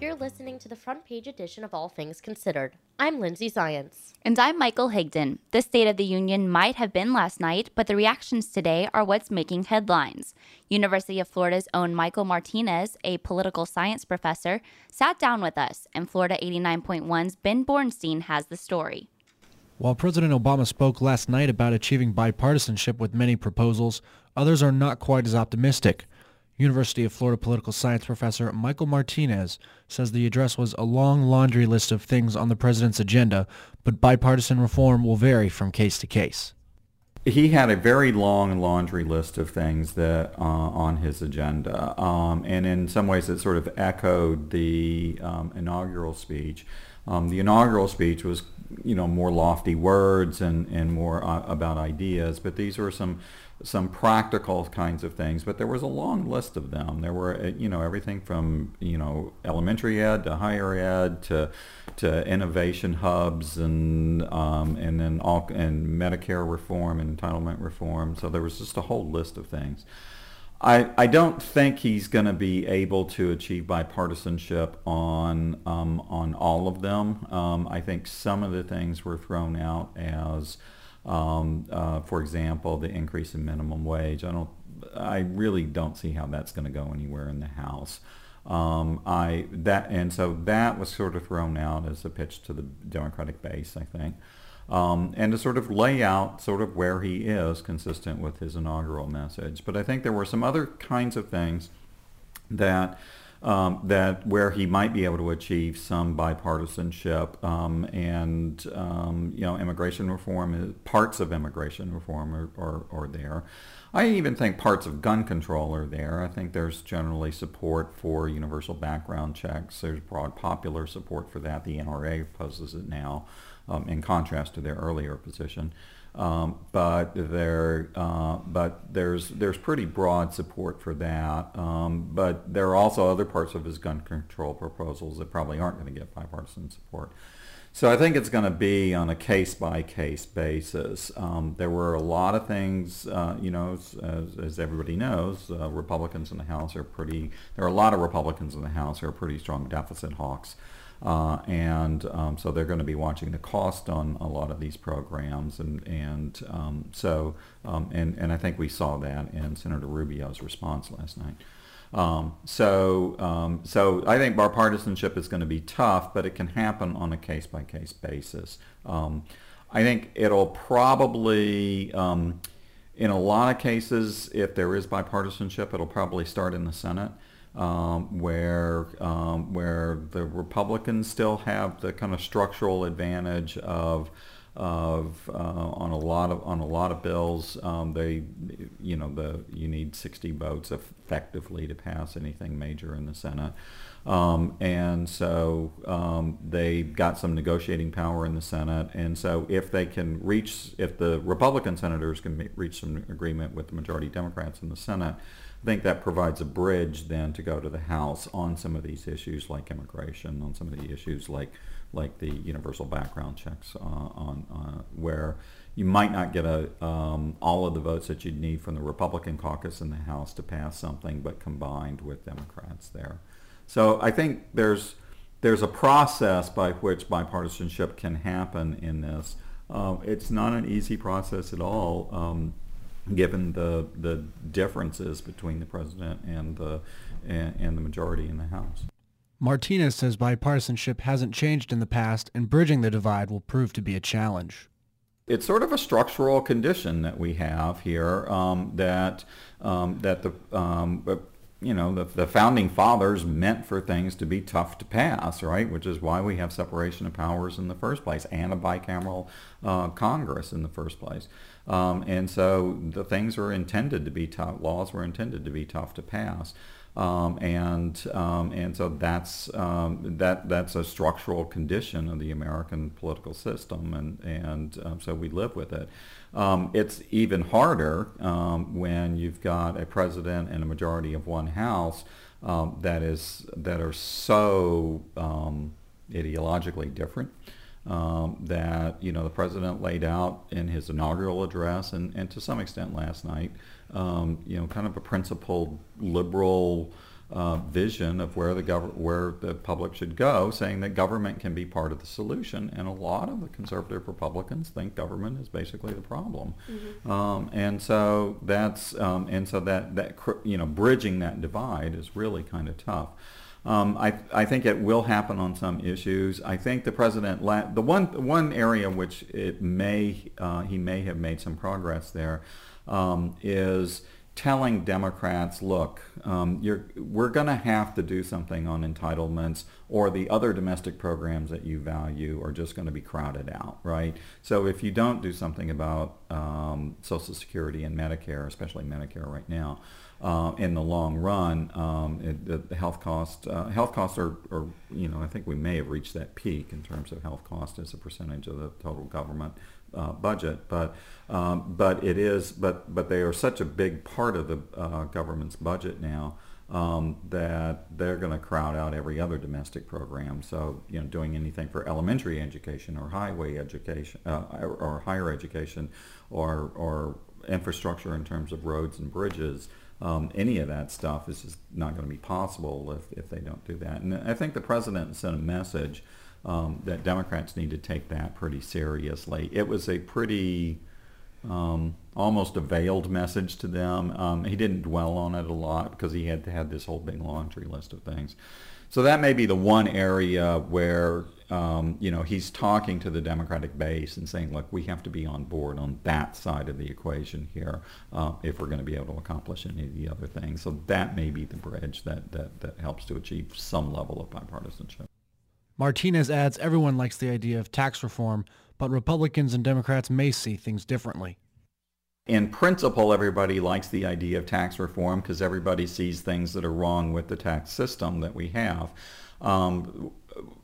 You're listening to the front page edition of All Things Considered. I'm Lindsay Science. And I'm Michael Higdon. The State of the Union might have been last night, but the reactions today are what's making headlines. University of Florida's own Michael Martinez, a political science professor, sat down with us, and Florida 89.1's Ben Bornstein has the story. While President Obama spoke last night about achieving bipartisanship with many proposals, others are not quite as optimistic. University of Florida political science professor Michael Martinez says the address was a long laundry list of things on the president's agenda, but bipartisan reform will vary from case to case. He had a very long laundry list of things that uh, on his agenda, um, and in some ways it sort of echoed the um, inaugural speech. Um, the inaugural speech was, you know, more lofty words and, and more uh, about ideas, but these were some some practical kinds of things, but there was a long list of them. There were, uh, you know, everything from, you know, elementary ed to higher ed to, to innovation hubs and, um, and then all, and Medicare reform and entitlement reform. So there was just a whole list of things. I, I don't think he's going to be able to achieve bipartisanship on um, on all of them. Um, I think some of the things were thrown out as um, uh, for example, the increase in minimum wage. I don't. I really don't see how that's going to go anywhere in the House. Um, I that and so that was sort of thrown out as a pitch to the Democratic base, I think, um, and to sort of lay out sort of where he is consistent with his inaugural message. But I think there were some other kinds of things that um, that where he might be able to achieve some bipartisanship um, and um, you know immigration reform parts of immigration reform are, are, are, there. I even think parts of gun control are there. I think there's generally support for universal background checks. There's broad popular support for that. The NRA opposes it now um, in contrast to their earlier position. Um, but there, uh, but there's there's pretty broad support for that. Um, but there are also other parts of his gun control proposals that probably aren't going to get bipartisan support. So I think it's going to be on a case by case basis. Um, there were a lot of things, uh, you know, as, as everybody knows, uh, Republicans in the House are pretty. There are a lot of Republicans in the House who are pretty strong deficit hawks. Uh, and um, so they're going to be watching the cost on a lot of these programs, and and um, so um, and and I think we saw that in Senator Rubio's response last night. Um, so um, so I think bipartisanship is going to be tough, but it can happen on a case by case basis. Um, I think it'll probably in a lot of cases, if there is bipartisanship, it'll probably start in the Senate um, where um, where the Republicans still have the kind of structural advantage of of uh, on a lot of on a lot of bills. Um, they you know the you need 60 votes effectively to pass anything major in the Senate um, and so um, they got some negotiating power in the Senate and so if they can reach if the Republican senators can reach some agreement with the majority Democrats in the Senate I think that provides a bridge then to go to the House on some of these issues like immigration, on some of the issues like like the universal background checks uh, on uh, where you might not get a, um, all of the votes that you'd need from the Republican caucus in the House to pass something, but combined with Democrats there. So I think there's there's a process by which bipartisanship can happen in this. Uh, it's not an easy process at all. Um, given the the differences between the president and the and, and the majority in the House. Martinez says bipartisanship hasn't changed in the past, and bridging the divide will prove to be a challenge. It's sort of a structural condition that we have here um, that um, that the um, you know, the, the founding fathers meant for things to be tough to pass, right? Which is why we have separation of powers in the first place and a bicameral uh, Congress in the first place. Um, and so the things were intended to be tough, laws were intended to be tough to pass. Um, and um, and so that's um, that that's a structural condition of the American political system, and and um, so we live with it. Um, it's even harder um, when you've got a president and a majority of one house that is that are so ideologically different. That you know the president laid out in his inaugural address and, and to some extent last night, um, you know, kind of a principled liberal uh, vision of where the gov- where the public should go, saying that government can be part of the solution. And a lot of the conservative Republicans think government is basically the problem. Mm-hmm. Um, and so that's um, and so that that you know bridging that divide is really kind of tough. Um, I, I think it will happen on some issues. I think the president, la- the one one area which it may uh, he may have made some progress there um, is telling Democrats, look, um, we're going to have to do something on entitlements or the other domestic programs that you value are just going to be crowded out, right? So if you don't do something about um, Social Security and Medicare, especially Medicare right now, uh, in the long run, um, it, the, health cost uh, health costs are, are, you know, I think we may have reached that peak in terms of health cost as a percentage of the total government uh, budget, but um, but it is but but they are such a big part of the uh, government's budget now um, that they're going to crowd out every other domestic program. So you know, doing anything for elementary education or highway education uh, or, or, higher education or or infrastructure in terms of roads and bridges. Um, any of that stuff is just not going to be possible if, if they don't do that. And I think the president sent a message um, that Democrats need to take that pretty seriously. It was a pretty um, almost a veiled message to them. Um, he didn't dwell on it a lot because he had had this whole big laundry list of things. So that may be the one area where um, you know he's talking to the Democratic base and saying, "Look, we have to be on board on that side of the equation here uh, if we're going to be able to accomplish any of the other things." So that may be the bridge that that, that helps to achieve some level of bipartisanship. Martinez adds everyone likes the idea of tax reform, but Republicans and Democrats may see things differently. In principle, everybody likes the idea of tax reform because everybody sees things that are wrong with the tax system that we have. Um,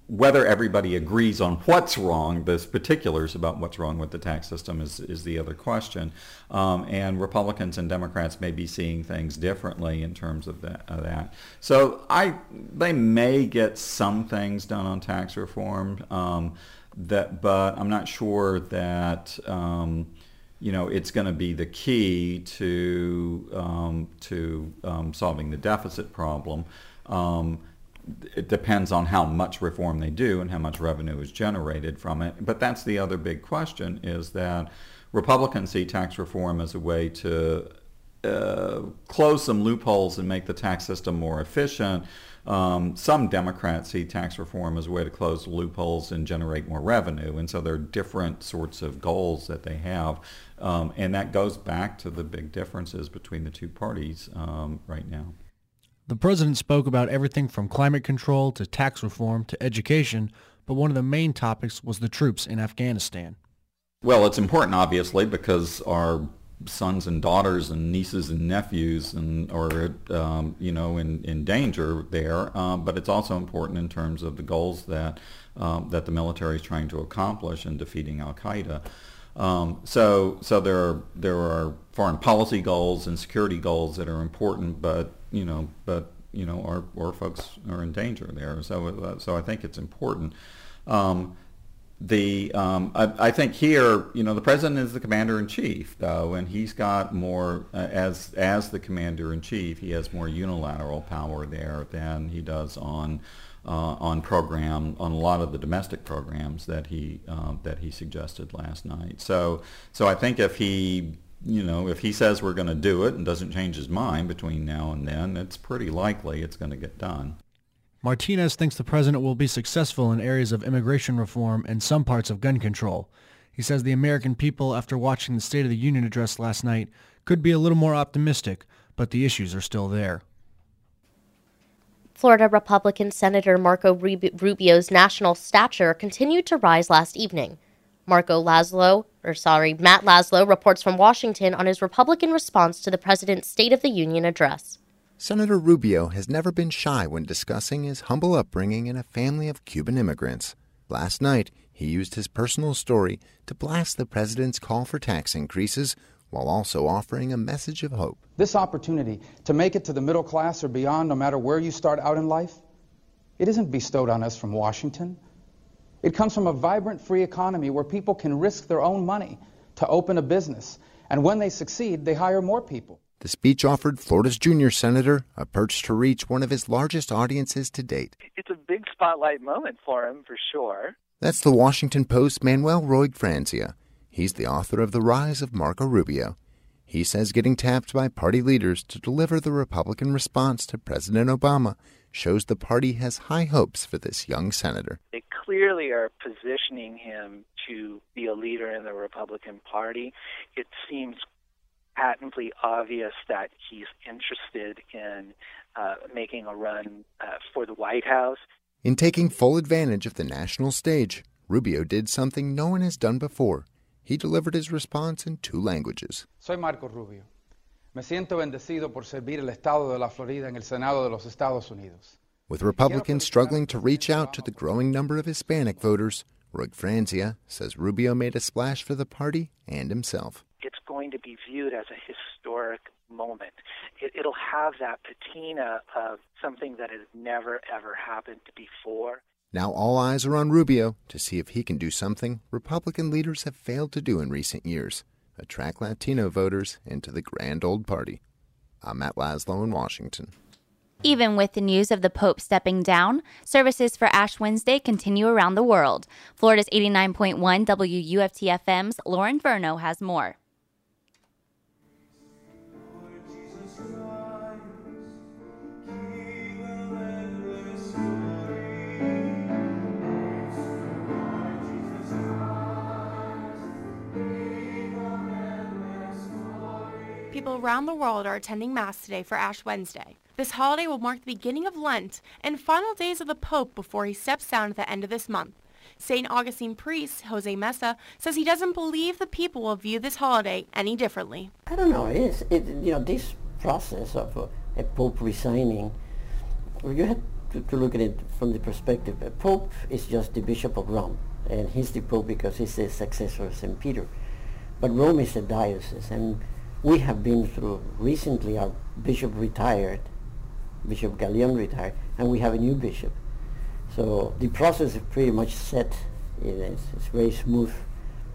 whether everybody agrees on what's wrong, the particulars about what's wrong with the tax system is, is the other question. Um, and Republicans and Democrats may be seeing things differently in terms of that. Of that. So I, they may get some things done on tax reform, um, that, but I'm not sure that um, you know it's going to be the key to um, to um, solving the deficit problem. It depends on how much reform they do and how much revenue is generated from it. But that's the other big question is that Republicans see tax reform as a way to uh, close some loopholes and make the tax system more efficient. Um, some Democrats see tax reform as a way to close loopholes and generate more revenue. And so there are different sorts of goals that they have. Um, and that goes back to the big differences between the two parties um, right now. The president spoke about everything from climate control to tax reform to education, but one of the main topics was the troops in Afghanistan. Well, it's important, obviously, because our sons and daughters and nieces and nephews and are um, you know in, in danger there. Um, but it's also important in terms of the goals that um, that the military is trying to accomplish in defeating Al Qaeda. Um, so so there are there are foreign policy goals and security goals that are important, but you know but you know our our folks are in danger there. So uh, so I think it's important. Um, the um, I, I, think here, you know, the president is the commander in chief, though, and he's got more uh, as as the commander in chief. He has more unilateral power there than he does on uh, on program on a lot of the domestic programs that he uh, that he suggested last night. So so I think if he you know if he says we're going to do it and doesn't change his mind between now and then, it's pretty likely it's going to get done. Martinez thinks the president will be successful in areas of immigration reform and some parts of gun control. He says the American people, after watching the State of the Union address last night, could be a little more optimistic, but the issues are still there. Florida Republican Senator Marco Rubio's national stature continued to rise last evening. Marco Laslo, or sorry, Matt Laslo reports from Washington on his Republican response to the president's State of the Union address. Senator Rubio has never been shy when discussing his humble upbringing in a family of Cuban immigrants. Last night, he used his personal story to blast the president's call for tax increases while also offering a message of hope. This opportunity to make it to the middle class or beyond, no matter where you start out in life, it isn't bestowed on us from Washington. It comes from a vibrant free economy where people can risk their own money to open a business. And when they succeed, they hire more people. The speech offered Florida's junior senator a perch to reach one of his largest audiences to date. It's a big spotlight moment for him, for sure. That's the Washington Post's Manuel Roig Franzia. He's the author of The Rise of Marco Rubio. He says getting tapped by party leaders to deliver the Republican response to President Obama shows the party has high hopes for this young senator. They clearly are positioning him to be a leader in the Republican Party. It seems patently obvious that he's interested in uh, making a run uh, for the White House. In taking full advantage of the national stage, Rubio did something no one has done before. He delivered his response in two languages. Soy Marco Rubio. Me siento bendecido por servir el estado de la Florida en el Senado de los Estados Unidos. With Republicans struggling to reach out to the growing number of Hispanic voters, Roig Franzia says Rubio made a splash for the party and himself. It's going to be viewed as a historic moment. It, it'll have that patina of something that has never, ever happened before. Now all eyes are on Rubio to see if he can do something Republican leaders have failed to do in recent years attract Latino voters into the grand old party. I'm Matt Laslo in Washington. Even with the news of the Pope stepping down, services for Ash Wednesday continue around the world. Florida's 89.1 WUFT FM's Lauren Verno has more. People around the world are attending Mass today for Ash Wednesday. This holiday will mark the beginning of Lent and final days of the Pope before he steps down at the end of this month. St. Augustine priest Jose Mesa says he doesn't believe the people will view this holiday any differently. I don't know. It's, it, you know, this process of uh, a pope resigning, you have to, to, look at it from the perspective. A pope is just the bishop of Rome, and he's the pope because he's the successor of St. Peter. But Rome is a diocese, and we have been through recently our bishop retired, Bishop Galeone retired, and we have a new bishop. So the process is pretty much set. It's, it's very smooth.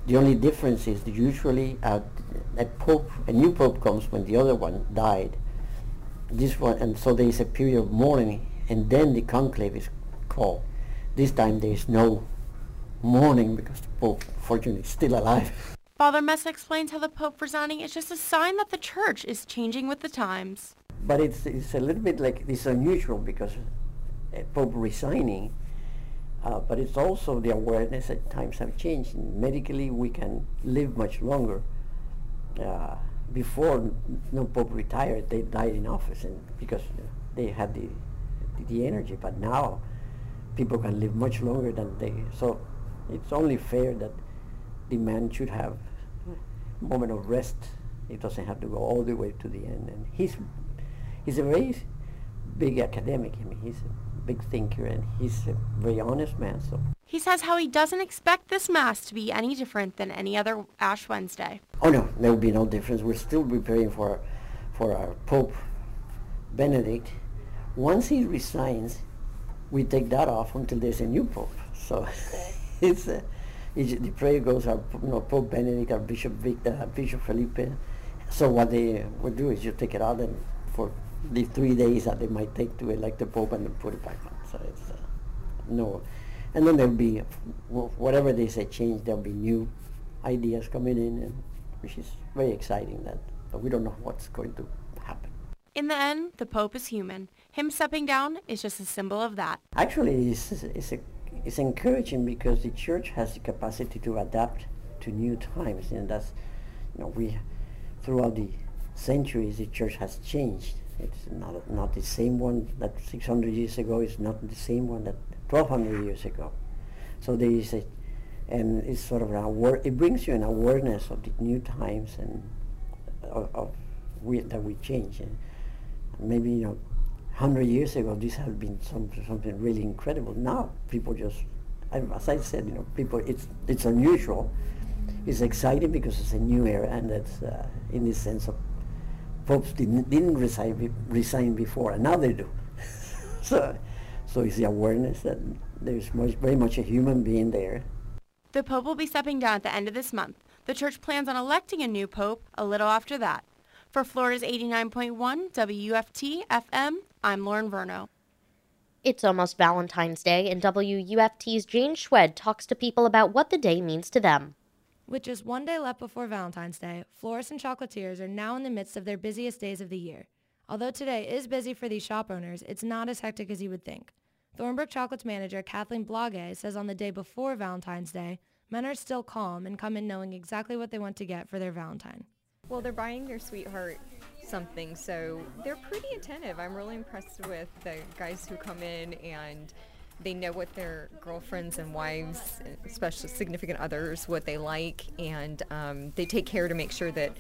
The only difference is that usually a, a pope, a new pope comes when the other one died. This one, and so there is a period of mourning, and then the conclave is called. This time there is no mourning because the pope, fortunately, is still alive. Father Mesa explains how the Pope resigning is just a sign that the Church is changing with the times. But it's, it's a little bit like it's unusual because a Pope resigning, uh, but it's also the awareness that times have changed. Medically, we can live much longer. Uh, before no Pope retired, they died in office and because they had the, the energy. But now, people can live much longer than they. So it's only fair that the man should have moment of rest. It doesn't have to go all the way to the end. And he's he's a very big academic. I mean, he's a big thinker, and he's a very honest man. So he says how he doesn't expect this mass to be any different than any other Ash Wednesday. Oh no, there will be no difference. We're still preparing for for our Pope Benedict. Once he resigns, we take that off until there's a new Pope. So it's. Uh, the prayer goes our you know, Pope Benedict, our Bishop Victor, uh, Bishop Felipe. So what they would do is you take it out and for the three days that they might take to elect the Pope and then put it back on. So it's uh, no, and then there'll be whatever they say change. There'll be new ideas coming in, and which is very exciting. That we don't know what's going to happen. In the end, the Pope is human. Him stepping down is just a symbol of that. Actually, it's, it's a it's encouraging because the church has the capacity to adapt to new times, and that's you know we throughout the centuries the church has changed. It's not not the same one that 600 years ago. It's not the same one that 1200 years ago. So there is a, and it's sort of an aware. It brings you an awareness of the new times and uh, of, of we, that we change. And maybe you know 100 years ago, this had been some, something really incredible. Now, people just, as I said, you know, people, it's, it's unusual. It's exciting because it's a new era, and that's uh, in the sense of popes didn't, didn't resign, resign before, and now they do. so, so it's the awareness that there's much, very much a human being there. The Pope will be stepping down at the end of this month. The Church plans on electing a new Pope a little after that. For Florida's 89.1 WUFT FM, I'm Lauren Verno. It's almost Valentine's Day, and WUFT's Jane Schwed talks to people about what the day means to them. With just one day left before Valentine's Day, florists and chocolatiers are now in the midst of their busiest days of the year. Although today is busy for these shop owners, it's not as hectic as you would think. Thornebrook Chocolates manager Kathleen Blage says on the day before Valentine's Day, men are still calm and come in knowing exactly what they want to get for their Valentine. Well, they're buying their sweetheart something, so they're pretty attentive. I'm really impressed with the guys who come in and they know what their girlfriends and wives, especially significant others, what they like, and um, they take care to make sure that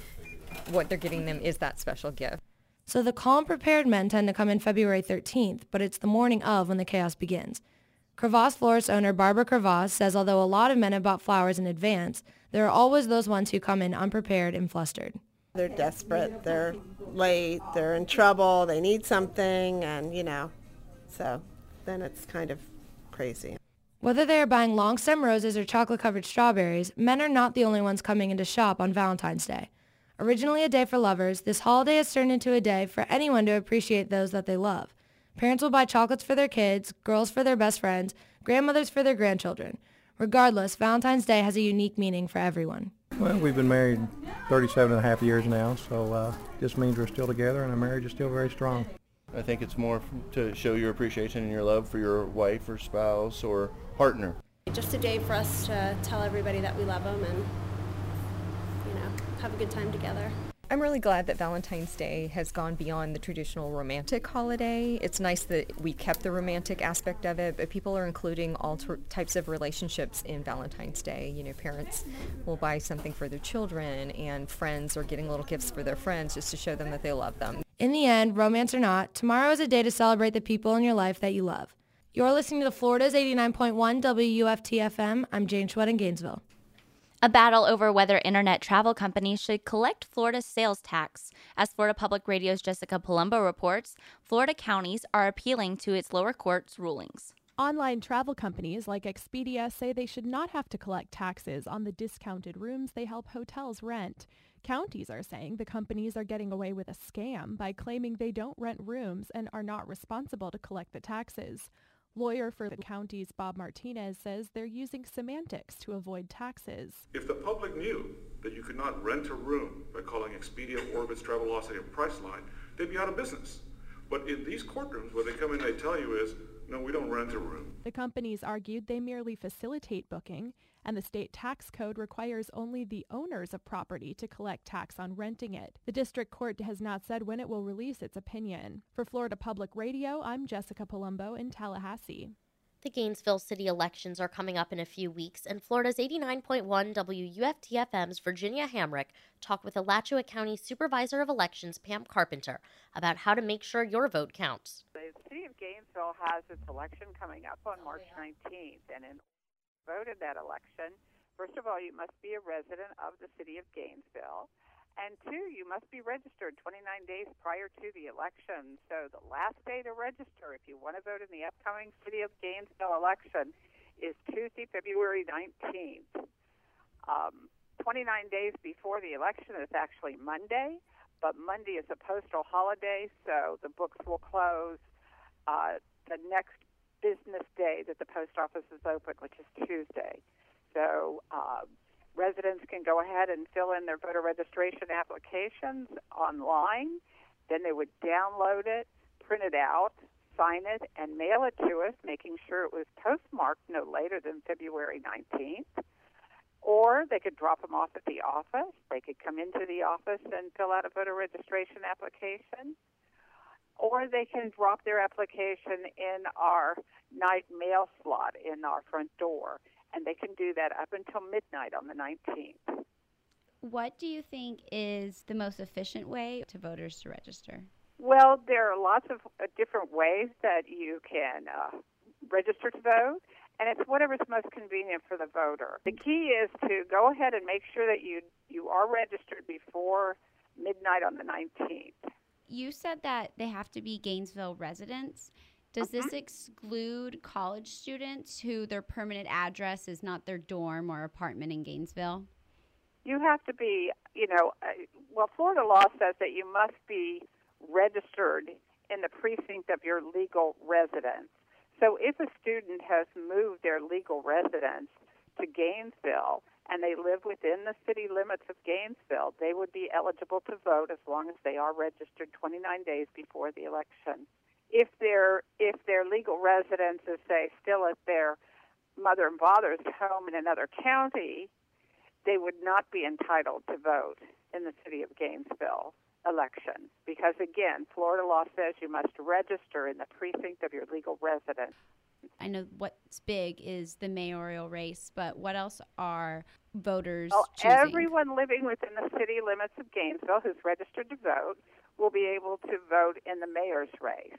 what they're getting them is that special gift. So the calm, prepared men tend to come in February 13th, but it's the morning of when the chaos begins. Crevasse florist owner Barbara Crevasse says although a lot of men have bought flowers in advance, there are always those ones who come in unprepared and flustered. They're desperate, they're late, they're in trouble, they need something, and you know, so then it's kind of crazy. Whether they are buying long stem roses or chocolate-covered strawberries, men are not the only ones coming into shop on Valentine's Day. Originally a day for lovers, this holiday has turned into a day for anyone to appreciate those that they love. Parents will buy chocolates for their kids, girls for their best friends, grandmothers for their grandchildren. Regardless, Valentine's Day has a unique meaning for everyone. Well, we've been married 37 and a half years now, so uh, this means we're still together and our marriage is still very strong. I think it's more to show your appreciation and your love for your wife or spouse or partner. Just a day for us to tell everybody that we love them and, you know, have a good time together. I'm really glad that Valentine's Day has gone beyond the traditional romantic holiday. It's nice that we kept the romantic aspect of it, but people are including all t- types of relationships in Valentine's Day. You know, parents will buy something for their children, and friends are getting little gifts for their friends just to show them that they love them. In the end, romance or not, tomorrow is a day to celebrate the people in your life that you love. You're listening to Florida's 89.1 WUFT FM. I'm Jane Schwed in Gainesville. A battle over whether internet travel companies should collect Florida's sales tax. As Florida Public Radio's Jessica Palumbo reports, Florida counties are appealing to its lower court's rulings. Online travel companies like Expedia say they should not have to collect taxes on the discounted rooms they help hotels rent. Counties are saying the companies are getting away with a scam by claiming they don't rent rooms and are not responsible to collect the taxes. Lawyer for the counties Bob Martinez says they're using semantics to avoid taxes. If the public knew that you could not rent a room by calling Expedia, Orbitz, Travelocity, or Priceline, they'd be out of business. But in these courtrooms, what they come in, they tell you is, no, we don't rent a room. The companies argued they merely facilitate booking, and the state tax code requires only the owners of property to collect tax on renting it. The district court has not said when it will release its opinion. For Florida Public Radio, I'm Jessica Palumbo in Tallahassee. The Gainesville city elections are coming up in a few weeks, and Florida's 89.1 WUFT-FM's Virginia Hamrick talked with Alachua County Supervisor of Elections Pam Carpenter about how to make sure your vote counts. The city of Gainesville has its election coming up on oh, March 19th, and in vote in that election, first of all, you must be a resident of the city of Gainesville. And two, you must be registered 29 days prior to the election. So the last day to register, if you want to vote in the upcoming City of Gainesville election, is Tuesday, February 19th. Um, 29 days before the election is actually Monday, but Monday is a postal holiday, so the books will close uh, the next business day that the post office is open, which is Tuesday. So um, residents can go ahead and fill in their voter registration applications online. Then they would download it, print it out, sign it, and mail it to us, making sure it was postmarked no later than February 19th. Or they could drop them off at the office. They could come into the office and fill out a voter registration application. Or they can drop their application in our night mail slot in our front door and they can do that up until midnight on the 19th. What do you think is the most efficient way to voters to register? Well, there are lots of uh, different ways that you can uh, register to vote, and it's whatever's most convenient for the voter. The key is to go ahead and make sure that you you are registered before midnight on the 19th. You said that they have to be Gainesville residents. Does this mm-hmm. exclude college students who their permanent address is not their dorm or apartment in Gainesville? you have to be, you know, uh, well, Florida law says that you must be registered in the precinct of your legal residence. So if a student has moved their legal residence to Gainesville and they live within the city limits of Gainesville, they would be eligible to vote as long as they are registered 29 days before the election. If their if their legal residence is say still at their mother and father's home in another county, they would not be entitled to vote in the city of Gainesville election because again, Florida law says you must register in the precinct of your legal residence. I know what's big is the mayoral race, but what else are voters Oh, choosing? everyone living within the city limits of Gainesville who's registered to vote will be able to vote in the mayor's race.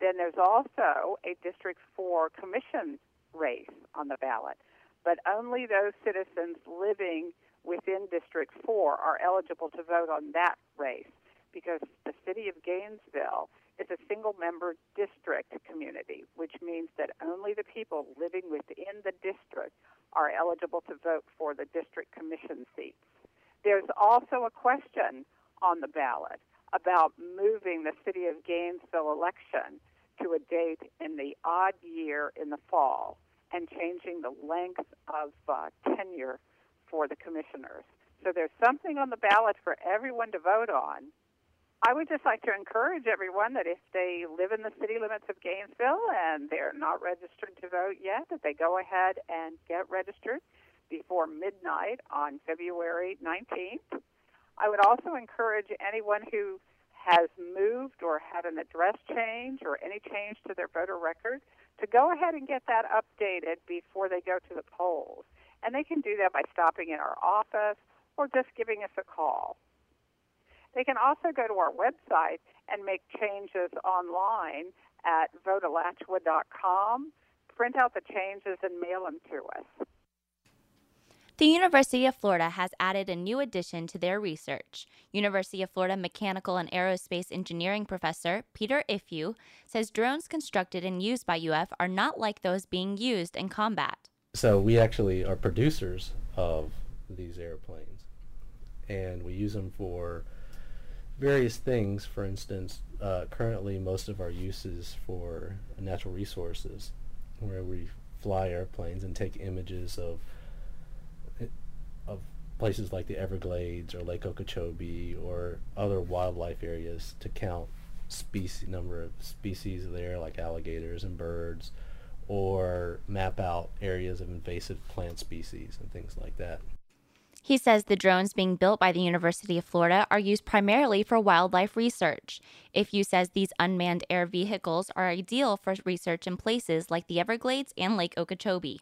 Then there's also a District 4 commission race on the ballot, but only those citizens living within District 4 are eligible to vote on that race because the city of Gainesville is a single member district community, which means that only the people living within the district are eligible to vote for the district commission seats. There's also a question on the ballot about moving the city of Gainesville election to a date in the odd year in the fall and changing the length of uh, tenure for the commissioners. So there's something on the ballot for everyone to vote on. I would just like to encourage everyone that if they live in the city limits of Gainesville and they're not registered to vote yet, that they go ahead and get registered before midnight on February 19th. I would also encourage anyone who has moved or had an address change or any change to their voter record to go ahead and get that updated before they go to the polls. And they can do that by stopping in our office or just giving us a call. They can also go to our website and make changes online at votealachua.com, print out the changes, and mail them to us. The University of Florida has added a new addition to their research. University of Florida Mechanical and Aerospace Engineering professor Peter Ifju says drones constructed and used by UF are not like those being used in combat. So we actually are producers of these airplanes, and we use them for various things. For instance, uh, currently most of our uses for natural resources, where we fly airplanes and take images of of places like the Everglades or Lake Okeechobee or other wildlife areas to count species number of species there like alligators and birds or map out areas of invasive plant species and things like that. He says the drones being built by the University of Florida are used primarily for wildlife research. Ifju says these unmanned air vehicles are ideal for research in places like the Everglades and Lake Okeechobee.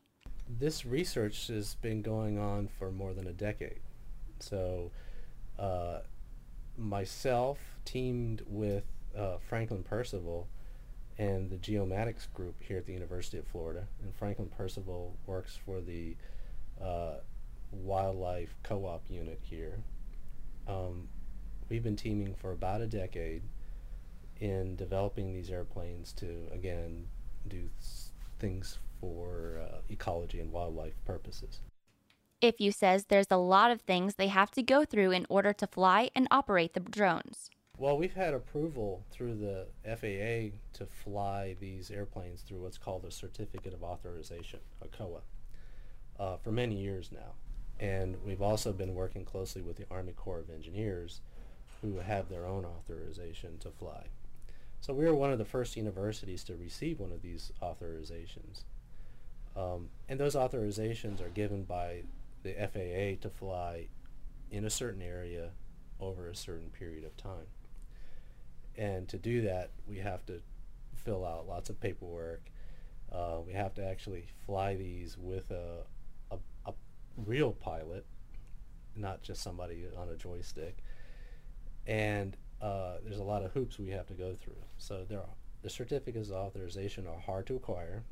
This research has been going on for more than a decade. So, uh, myself teamed with uh, Franklin Percival and the Geomatics group here at the University of Florida. And Franklin Percival works for the uh, wildlife co-op unit here. Um, we've been teaming for about a decade in developing these airplanes to again do things for uh, ecology and wildlife purposes. Ifju says there's a lot of things they have to go through in order to fly and operate the drones. Well, we've had approval through the FAA to fly these airplanes through what's called a Certificate of Authorization, a COA, uh, for many years now. And we've also been working closely with the Army Corps of Engineers, who have their own authorization to fly. So we were one of the first universities to receive one of these authorizations. Um, and those authorizations are given by the FAA to fly in a certain area over a certain period of time. And to do that, we have to fill out lots of paperwork. Uh, we have to actually fly these with a real pilot, not just somebody on a joystick. And uh, there's a lot of hoops we have to go through. So there are, the certificates of authorization are hard to acquire.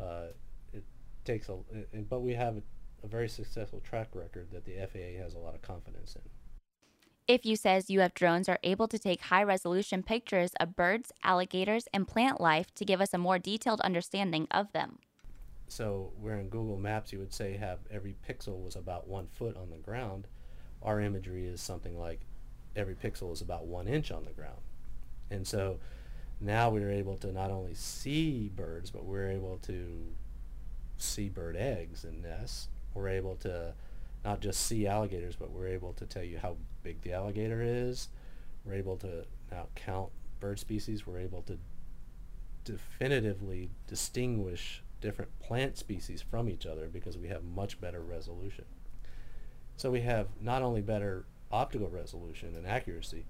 Uh, it takes a, it- but we have a, a very successful track record that the FAA has a lot of confidence in. Ifju says UF drones are able to take high resolution pictures of birds, alligators, and plant life to give us a more detailed understanding of them. So where in Google Maps you would say have every pixel was about one foot on the ground, our imagery is something like every pixel is about one inch on the ground. And so now we're able to not only see birds, but we're able to see bird eggs and nests. We're able to not just see alligators, but we're able to tell you how big the alligator is. We're able to now count bird species. We're able to definitively distinguish different plant species from each other because we have much better resolution. So we have not only better optical resolution and accuracy,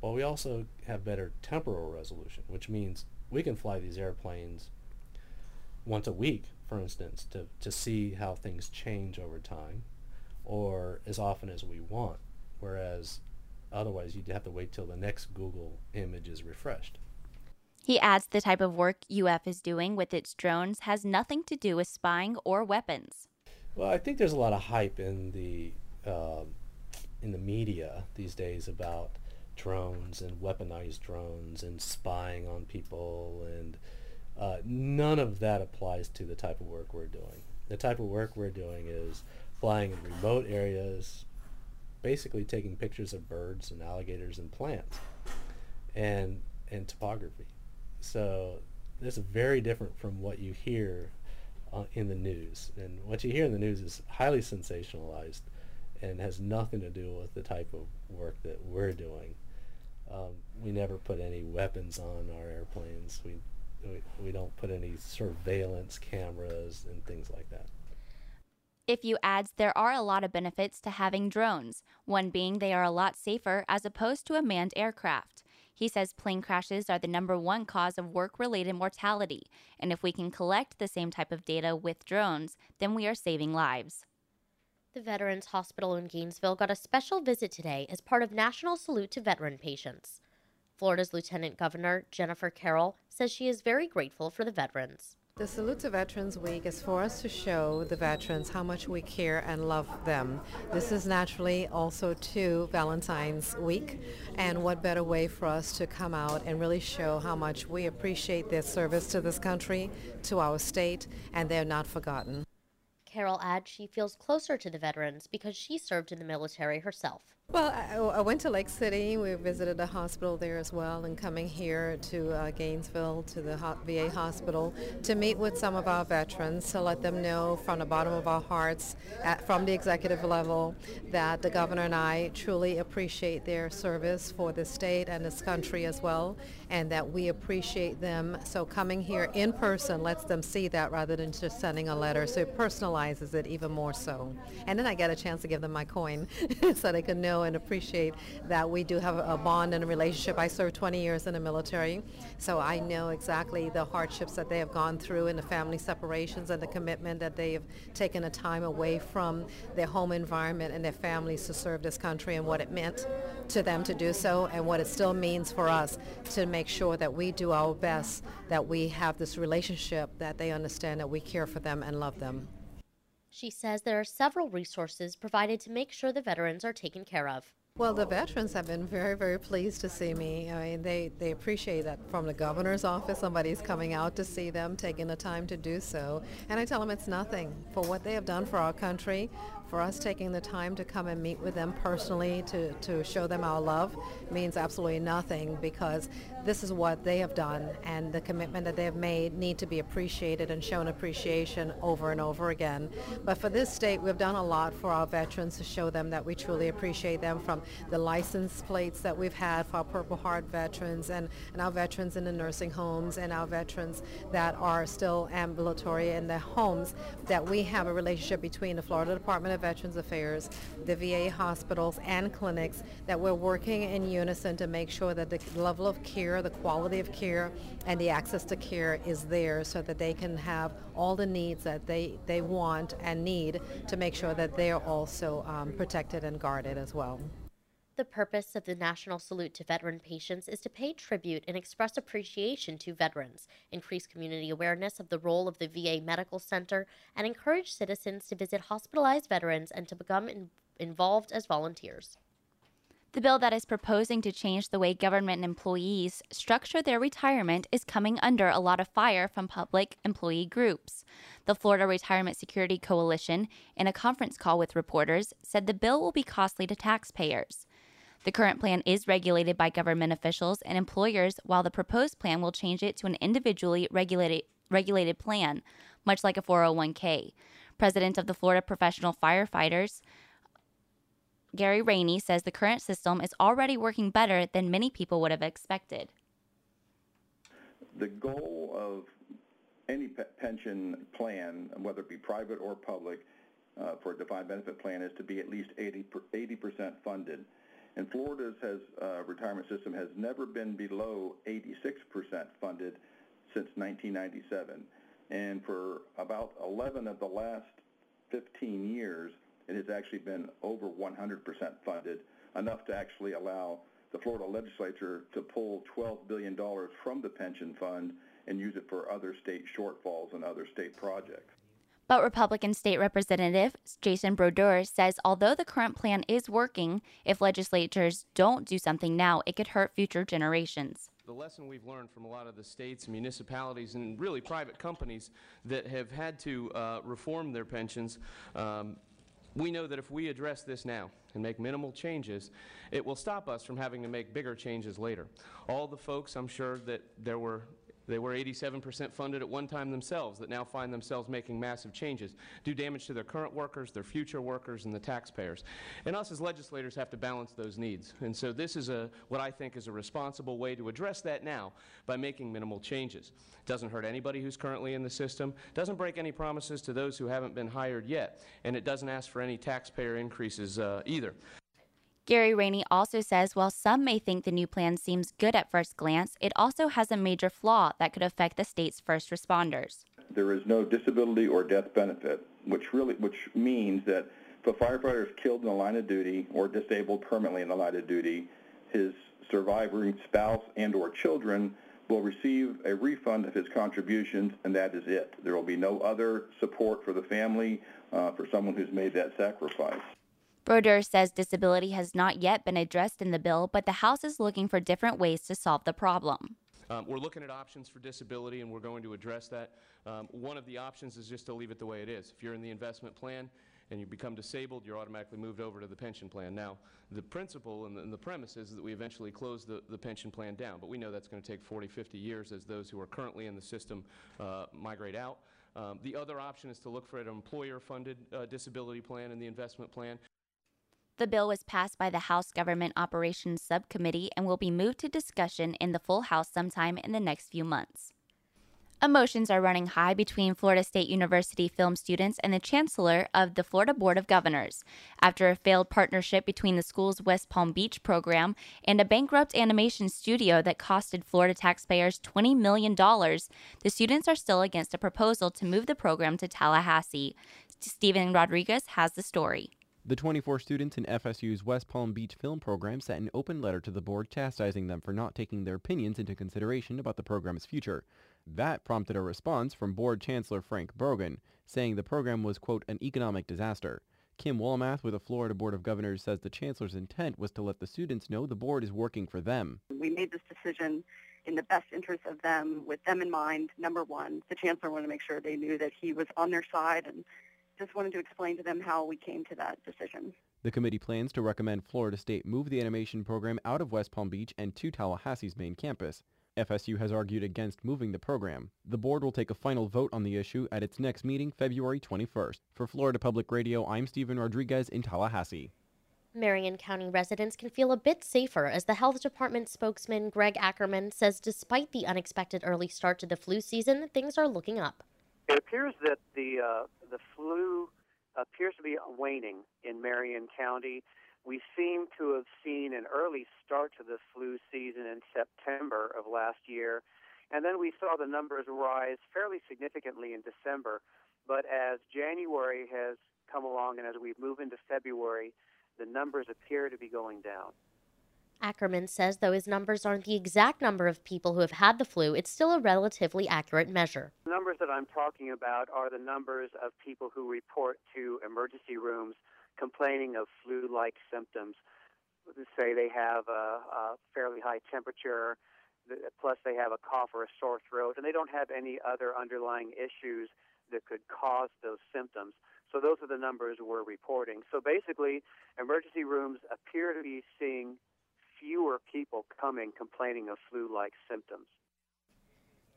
but we also have better temporal resolution, which means we can fly these airplanes once a week, for instance, to, to see how things change over time, or as often as we want, whereas otherwise you'd have to wait till the next Google image is refreshed. He adds the type of work UF is doing with its drones has nothing to do with spying or weapons. Well, I think there's a lot of hype in the uh, in the media these days about drones and weaponized drones and spying on people, and uh, none of that applies to the type of work we're doing. The type of work we're doing is flying in remote areas, basically taking pictures of birds and alligators and plants, and and topography. So this is very different from what you hear uh, in the news. And what you hear in the news is highly sensationalized and has nothing to do with the type of work that we're doing. Um, we never put any weapons on our airplanes. We, we, we don't put any surveillance cameras and things like that. Ifju adds there are a lot of benefits to having drones, one being they are a lot safer as opposed to a manned aircraft. He says plane crashes are the number one cause of work related mortality, and if we can collect the same type of data with drones, then we are saving lives. The Veterans Hospital in Gainesville got a special visit today as part of National Salute to Veteran Patients. Florida's Lieutenant Governor Jennifer Carroll says she is very grateful for the veterans. The Salute to Veterans Week is for us to show the veterans how much we care and love them. This is naturally also to Valentine's Week, and what better way for us to come out and really show how much we appreciate their service to this country, to our state, and they're not forgotten. Carroll adds she feels closer to the veterans because she served in the military herself. Well, I, I, went to Lake City. We visited a hospital there as well, and coming here to uh, Gainesville to the VA hospital to meet with some of our veterans to let them know from the bottom of our hearts, at, from the executive level, that the governor and I truly appreciate their service for the state and this country as well, and that we appreciate them. So coming here in person lets them see that rather than just sending a letter. So it personalizes it even more so. And then I get a chance to give them my coin so they can know know and appreciate that we do have a bond and a relationship. I served 20 years in the military, so I know exactly the hardships that they have gone through and the family separations and the commitment that they have taken a time away from their home environment and their families to serve this country and what it meant to them to do so and what it still means for us to make sure that we do our best, that we have this relationship, that they understand that we care for them and love them. She says there are several resources provided to make sure the veterans are taken care of. Well, the veterans have been very, very pleased to see me. I mean, they, they appreciate that from the governor's office, somebody's coming out to see them, taking the time to do so. And I tell them it's nothing for what they have done for our country, for us taking the time to come and meet with them personally to, to show them our love means absolutely nothing because this is what they have done and the commitment that they have made need to be appreciated and shown appreciation over and over again. But for this state, we've done a lot for our veterans to show them that we truly appreciate them from the license plates that we've had for our Purple Heart veterans and, and our veterans in the nursing homes and our veterans that are still ambulatory in their homes, that we have a relationship between the Florida Department of Veterans Affairs, the VA hospitals and clinics, that we're working in unison to make sure that the level of care, the quality of care, and the access to care is there so that they can have all the needs that they, they want and need to make sure that they're also um, protected and guarded as well. The purpose of the National Salute to Veteran Patients is to pay tribute and express appreciation to veterans, increase community awareness of the role of the VA Medical Center, and encourage citizens to visit hospitalized veterans and to become in- involved as volunteers. The bill that is proposing to change the way government employees structure their retirement is coming under a lot of fire from public employee groups. The Florida Retirement Security Coalition, in a conference call with reporters, said the bill will be costly to taxpayers. The current plan is regulated by government officials and employers, while the proposed plan will change it to an individually regulated, regulated plan, much like a 401k. President of the Florida Professional Firefighters, Gary Rainey says the current system is already working better than many people would have expected. The goal of any pe- pension plan, whether it be private or public, uh, for a defined benefit plan is to be at least 80 percent funded. And Florida's has uh, retirement system has never been below 86 percent funded since 1997. And for about 11 of the last 15 years, it has actually been over 100% funded, enough to actually allow the Florida legislature to pull $12 billion from the pension fund and use it for other state shortfalls and other state projects. But Republican State Representative Jason Brodeur says although the current plan is working, if legislatures don't do something now, it could hurt future generations. The lesson we've learned from a lot of the states, municipalities, and really private companies that have had to uh, reform their pensions um, we know that if we address this now and make minimal changes, it will stop us from having to make bigger changes later. All the folks, I'm sure that there were they were 87% funded at one time themselves that now find themselves making massive changes, do damage to their current workers, their future workers, and the taxpayers. And us as legislators have to balance those needs. And so this is a, what I think is a responsible way to address that now by making minimal changes. It doesn't hurt anybody who's currently in the system, doesn't break any promises to those who haven't been hired yet, and it doesn't ask for any taxpayer increases uh, either. Gary Rainey also says while some may think the new plan seems good at first glance, it also has a major flaw that could affect the state's first responders. There is no disability or death benefit, which really which means that if a firefighter is killed in the line of duty or disabled permanently in the line of duty, his surviving spouse and or children will receive a refund of his contributions, and that is it. There will be no other support for the family uh, for someone who's made that sacrifice. Brodeur says disability has not yet been addressed in the bill, but the House is looking for different ways to solve the problem. Um, we're looking at options for disability, and we're going to address that. Um, one of the options is just to leave it the way it is. If you're in the investment plan and you become disabled, you're automatically moved over to the pension plan. Now, the principle and the, and the premise is that we eventually close the, the pension plan down, but we know that's going to take 40, 50 years as those who are currently in the system uh, migrate out. Um, the other option is to look for an employer-funded uh, disability plan in the investment plan. The bill was passed by the House Government Operations Subcommittee and will be moved to discussion in the full House sometime in the next few months. Emotions are running high between Florida State University film students and the Chancellor of the Florida Board of Governors. After a failed partnership between the school's West Palm Beach program and a bankrupt animation studio that costed Florida taxpayers $20 million, the students are still against a proposal to move the program to Tallahassee. Stephen Rodriguez has the story. The 24 students in FSU's West Palm Beach film program sent an open letter to the board chastising them for not taking their opinions into consideration about the program's future. That prompted a response from board chancellor Frank Brogan, saying the program was, quote, an economic disaster. Kim Wilmath with the Florida Board of Governors says the chancellor's intent was to let the students know the board is working for them. We made this decision in the best interest of them, with them in mind, number one. The chancellor wanted to make sure they knew that he was on their side and just wanted to explain to them how we came to that decision. The committee plans to recommend Florida State move the animation program out of West Palm Beach and to Tallahassee's main campus. FSU has argued against moving the program. The board will take a final vote on the issue at its next meeting February 21st. For Florida Public Radio, I'm Stephen Rodriguez in Tallahassee. Marion County residents can feel a bit safer as the health department spokesman Greg Ackerman says despite the unexpected early start to the flu season, things are looking up. It appears that the uh, the flu appears to be waning in Marion County. We seem to have seen an early start to the flu season in September of last year, and then we saw the numbers rise fairly significantly in December. But as January has come along and as we move into February, the numbers appear to be going down. Ackerman says though his numbers aren't the exact number of people who have had the flu, it's still a relatively accurate measure. The numbers that I'm talking about are the numbers of people who report to emergency rooms complaining of flu like symptoms. say they have a, a fairly high temperature, plus they have a cough or a sore throat, and they don't have any other underlying issues that could cause those symptoms. So those are the numbers we're reporting. So basically, emergency rooms appear to be seeing fewer people coming complaining of flu-like symptoms.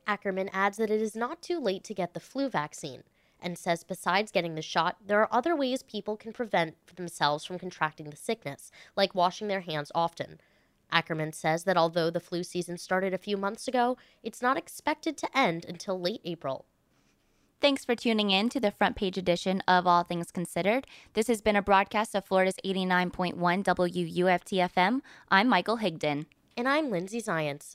Ackerman adds that it is not too late to get the flu vaccine and says besides getting the shot, there are other ways people can prevent themselves from contracting the sickness, like washing their hands often. Ackerman says that although the flu season started a few months ago, it's not expected to end until late April. Thanks for tuning in to the front page edition of All Things Considered. This has been a broadcast of Florida's 89.1 WUFT FM. I'm Michael Higdon. And I'm Lindsay Zients.